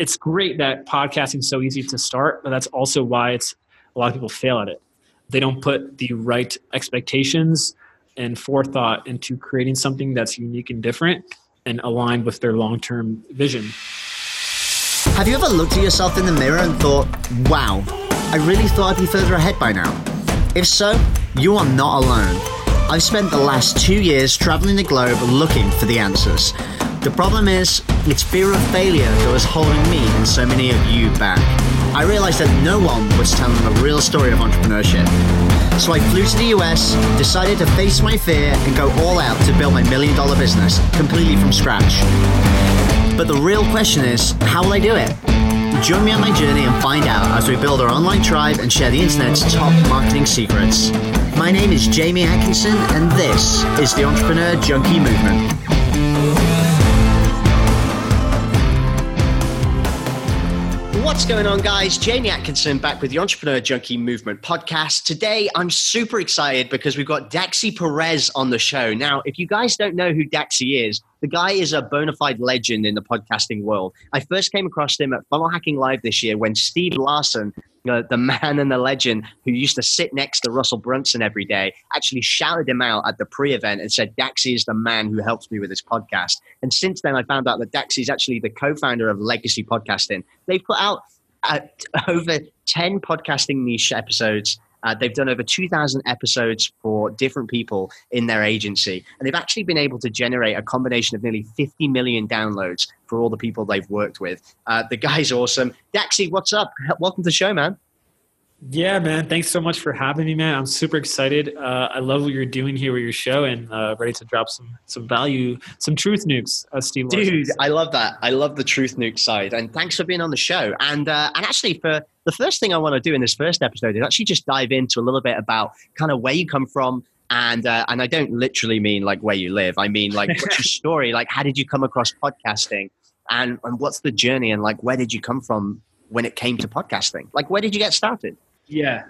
it's great that podcasting is so easy to start, but that's also why it's a lot of people fail at it. They don't put the right expectations and forethought into creating something that's unique and different and aligned with their long-term vision. Have you ever looked at yourself in the mirror and thought, "Wow, I really thought I'd be further ahead by now"? If so, you are not alone. I've spent the last 2 years traveling the globe looking for the answers. The problem is, it's fear of failure that was holding me and so many of you back. I realized that no one was telling the real story of entrepreneurship. So I flew to the US, decided to face my fear and go all out to build my million dollar business completely from scratch. But the real question is, how will I do it? Join me on my journey and find out as we build our online tribe and share the internet's top marketing secrets. My name is Jamie Atkinson, and this is the Entrepreneur Junkie Movement. What's going on, guys? Jamie Atkinson back with the Entrepreneur Junkie Movement podcast. Today, I'm super excited because we've got Daxy Perez on the show. Now, if you guys don't know who Daxy is, the guy is a bona fide legend in the podcasting world. I first came across him at Funnel Hacking Live this year when Steve Larsen, the man and the legend who used to sit next to Russell Brunson every day, actually shouted him out at the pre event and said, Daxy is the man who helps me with this podcast. And since then, I found out that Daxy is actually the co founder of Legacy Podcasting. They've put out uh, over 10 podcasting niche episodes. Uh, they've done over 2,000 episodes for different people in their agency. And they've actually been able to generate a combination of nearly 50 million downloads for all the people they've worked with. Uh, the guy's awesome. Daxy, what's up? Welcome to the show, man. Yeah, man. Thanks so much for having me, man. I'm super excited. Uh, I love what you're doing here with your show and uh, ready to drop some some value, some truth nukes, uh, Steve. Dude, I love that. I love the truth nuke side. And thanks for being on the show. And uh, and actually, for the first thing I want to do in this first episode is actually just dive into a little bit about kind of where you come from. And uh, and I don't literally mean like where you live. I mean like what's your story? Like how did you come across podcasting? And and what's the journey? And like where did you come from when it came to podcasting? Like where did you get started? Yeah.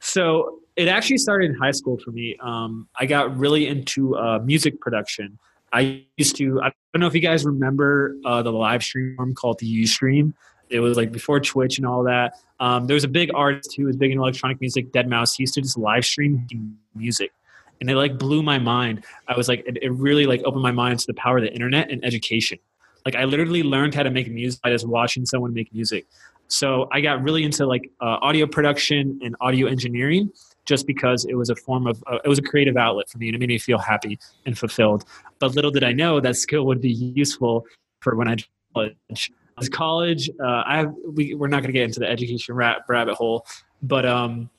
So it actually started in high school for me. Um, I got really into uh, music production. I used to, I don't know if you guys remember uh, the live stream called the Ustream. It was like before Twitch and all that. Um, there was a big artist who was big in electronic music, Deadmau5. He used to just live stream music. And it like blew my mind. I was like, it, it really like opened my mind to the power of the internet and education. Like I literally learned how to make music by just watching someone make music. So I got really into like uh, audio production and audio engineering just because it was a form of uh, it was a creative outlet for me and it made me feel happy and fulfilled. But little did I know that skill would be useful for when I college. As college, uh, I we, we're not going to get into the education rat, rabbit hole, but um,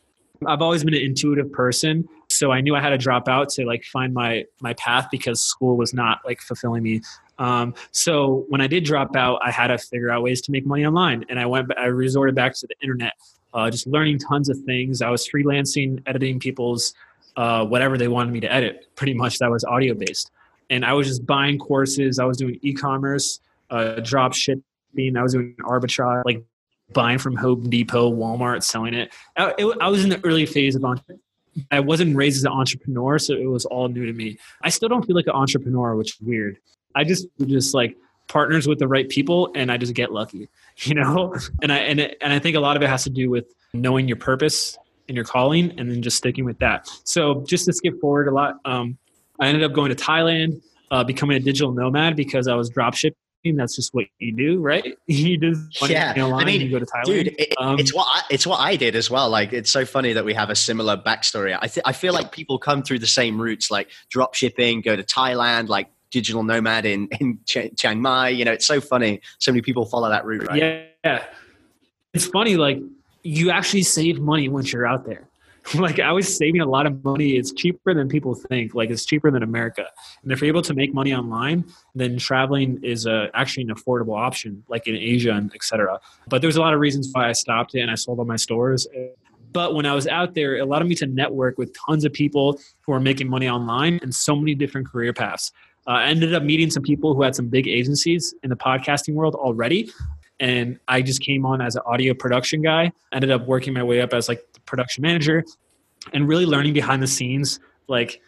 I've always been an intuitive person, so I knew I had to drop out to like find my my path because school was not like fulfilling me. Um, so when I did drop out, I had to figure out ways to make money online, and I went. I resorted back to the internet, uh, just learning tons of things. I was freelancing, editing people's uh, whatever they wanted me to edit. Pretty much that was audio based, and I was just buying courses. I was doing e-commerce, uh, drop shipping. I was doing arbitrage, like buying from Home Depot, Walmart, selling it. I, it, I was in the early phase of entrepreneurship. I wasn't raised as an entrepreneur, so it was all new to me. I still don't feel like an entrepreneur, which is weird. I just just like partners with the right people and I just get lucky, you know? And I and it, and I think a lot of it has to do with knowing your purpose and your calling and then just sticking with that. So just to skip forward a lot, um, I ended up going to Thailand, uh, becoming a digital nomad because I was drop shipping. That's just what you do, right? you just yeah. I mean, you go to Thailand. Dude, it, um, it's what I, it's what I did as well. Like, it's so funny that we have a similar backstory. I th- I feel like people come through the same routes, like drop shipping, go to Thailand, like digital nomad in in Ch- Chiang Mai. You know, it's so funny. So many people follow that route, right? Yeah, it's funny. Like you actually save money once you're out there. like I was saving a lot of money. It's cheaper than people think. Like it's cheaper than America. And if you're able to make money online, then traveling is a, actually an affordable option, like in Asia and etc. But there's a lot of reasons why I stopped it and I sold all my stores. But when I was out there, it allowed me to network with tons of people who are making money online and so many different career paths. Uh, I ended up meeting some people who had some big agencies in the podcasting world already. And I just came on as an audio production guy, ended up working my way up as like the production manager and really learning behind the scenes, like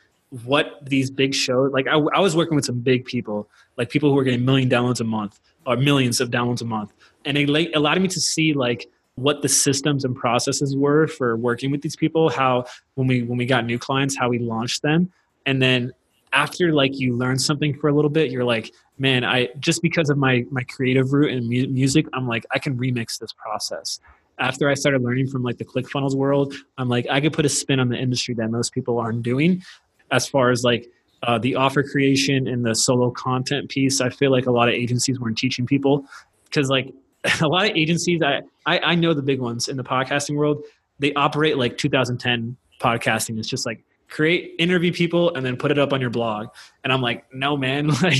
what these big shows, like I, I was working with some big people, like people who were getting million downloads a month or millions of downloads a month. And it like, allowed me to see like what the systems and processes were for working with these people, how when we, when we got new clients, how we launched them. And then after like you learn something for a little bit you're like man i just because of my my creative route and mu- music i'm like i can remix this process. After i started learning from like the clickfunnels world i'm like i could put a spin on the industry that most people aren't doing. As far as like uh, the offer creation and the solo content piece i feel like a lot of agencies weren't teaching people. Because like a lot of agencies I, I i know the big ones in the podcasting world. They operate like 2010 podcasting it's just like create interview people and then put it up on your blog. And i'm like no man like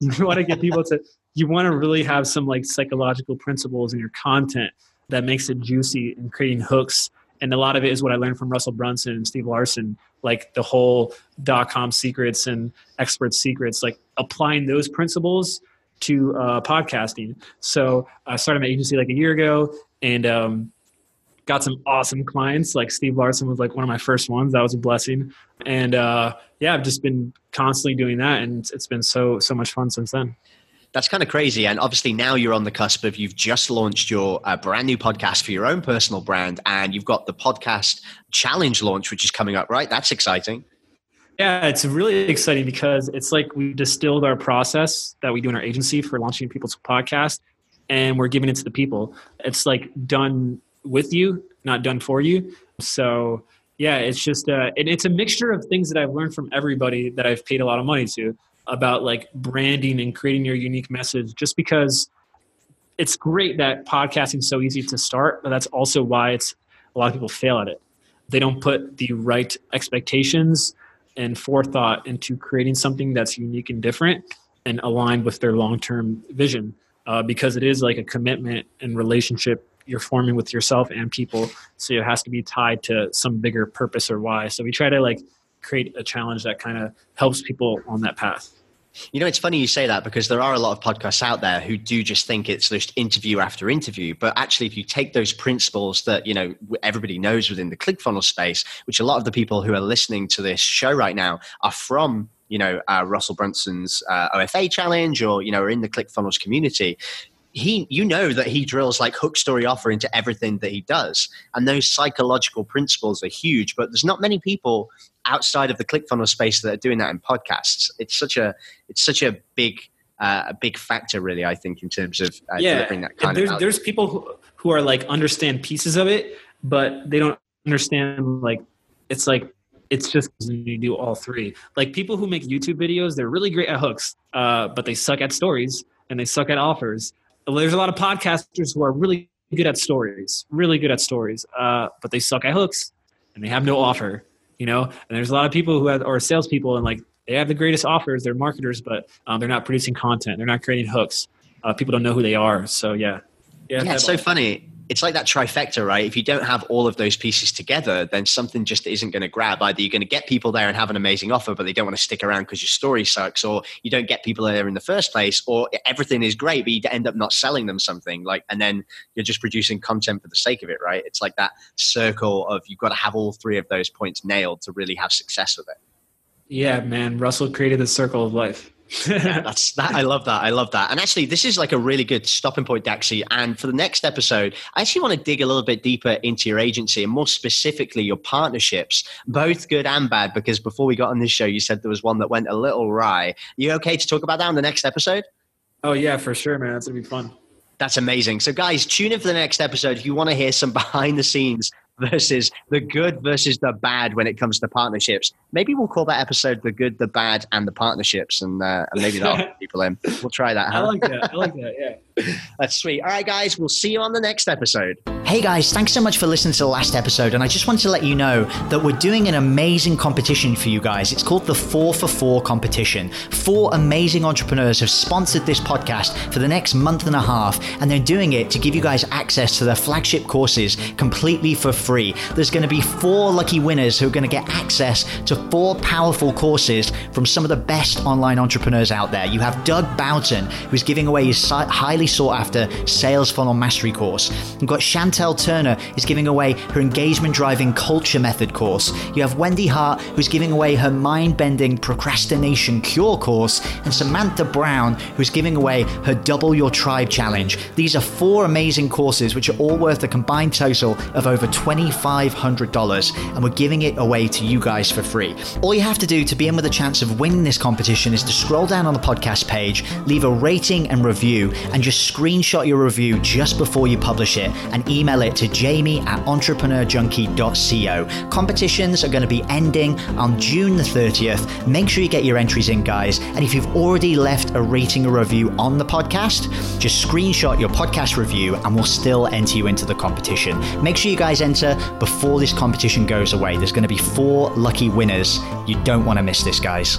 you want to get people to you want to really have some like psychological principles in your content that makes it juicy and creating hooks. And a lot of it is what i learned from russell brunson and steve larsen like the whole dot com secrets and expert secrets like applying those principles to uh, podcasting. So i started my agency like a year ago and um, got some awesome clients. Like Steve Larsen was like one of my first ones. That was a blessing. And uh, yeah, I've just been constantly doing that, and it's been so so much fun since then. That's kind of crazy. And obviously, now you're on the cusp of you've just launched your uh, brand new podcast for your own personal brand, and you've got the podcast challenge launch, which is coming up, right? That's exciting. Yeah, it's really exciting because it's like we distilled our process that we do in our agency for launching people's podcast, and we're giving it to the people. It's like done with you, not done for you. So yeah, it's just uh, it, it's a mixture of things that I've learned from everybody that I've paid a lot of money to about like branding and creating your unique message. Just because it's great that podcasting's so easy to start, but that's also why it's a lot of people fail at it. They don't put the right expectations and forethought into creating something that's unique and different and aligned with their long-term vision uh, because it is like a commitment and relationship you're forming with yourself and people so it has to be tied to some bigger purpose or why so we try to like create a challenge that kind of helps people on that path you know, it's funny you say that because there are a lot of podcasts out there who do just think it's just interview after interview. But actually, if you take those principles that, you know, everybody knows within the ClickFunnels space, which a lot of the people who are listening to this show right now are from, you know, uh, Russell Brunson's uh, OFA challenge or, you know, are in the ClickFunnels community, he you know that he drills like hook story offer into everything that he does. And those psychological principles are huge but there's not many people outside of the clickfunnels space that are doing that in podcasts. It's such a it's such a big uh, a big factor really i think in terms of uh, yeah. delivering that kind there's, of there's people who, who are like understand pieces of it but they don't understand like it's like it's just you do all three. Like people who make youtube videos they're really great at hooks uh, but they suck at stories and they suck at offers there's a lot of podcasters who are really good at stories, really good at stories, uh, but they suck at hooks and they have no offer, you know. And there's a lot of people who have, or salespeople, and like they have the greatest offers, they're marketers, but um, they're not producing content, they're not creating hooks. Uh, people don't know who they are. So yeah, yeah, yeah it's so funny it's like that trifecta, right? If you don't have all of those pieces together, then something just isn't going to grab. Either you're going to get people there and have an amazing offer, but they don't want to stick around because your story sucks, or you don't get people there in the first place, or everything is great, but you end up not selling them something. Like, and then you're just producing content for the sake of it, right? It's like that circle of you've got to have all three of those points nailed to really have success with it. Yeah, man. Russell created the circle of life yeah, that's that. I love that. I love that. And actually, this is like a really good stopping point, Daxy. And for the next episode, I actually want to dig a little bit deeper into your agency and more specifically your partnerships, both good and bad. Because before we got on this show, you said there was one that went a little wry. Are you okay to talk about that on the next episode? Oh yeah, for sure, man. That's gonna be fun. That's amazing. So, guys, tune in for the next episode if you want to hear some behind the scenes versus the good versus the bad when it comes to partnerships. Maybe we'll call that episode the good, the bad, and the partnerships, and, uh, and maybe that'll people in. We'll try that. Huh? I like that. I like that. That's sweet. All right, guys, we'll see you on the next episode. Hey guys, thanks so much for listening to the last episode. And I just wanted to let you know that we're doing an amazing competition for you guys. It's called the 4 for 4 competition. Four amazing entrepreneurs have sponsored this podcast for the next month and a half, and they're doing it to give you guys access to their flagship courses completely for free. There's going to be four lucky winners who are going to get access to four powerful courses from some of the best online entrepreneurs out there. You have Doug Boughton, who's giving away his highly sought after sales funnel mastery course. You've got Chantel Turner is giving away her engagement driving culture method course. You have Wendy Hart, who's giving away her mind bending procrastination cure course, and Samantha Brown, who's giving away her double your tribe challenge. These are four amazing courses, which are all worth a combined total of over $2,500, and we're giving it away to you guys for free. All you have to do to be in with a chance of winning this competition is to scroll down on the podcast page, leave a rating and review, and just screenshot your review just before you publish it and email it to jamie at entrepreneurjunkie.co. Competitions are going to be ending on June the 30th. Make sure you get your entries in, guys. And if you've already left a rating or review on the podcast, just screenshot your podcast review and we'll still enter you into the competition. Make sure you guys enter before this competition goes away. There's going to be four lucky winners. You don't want to miss this, guys.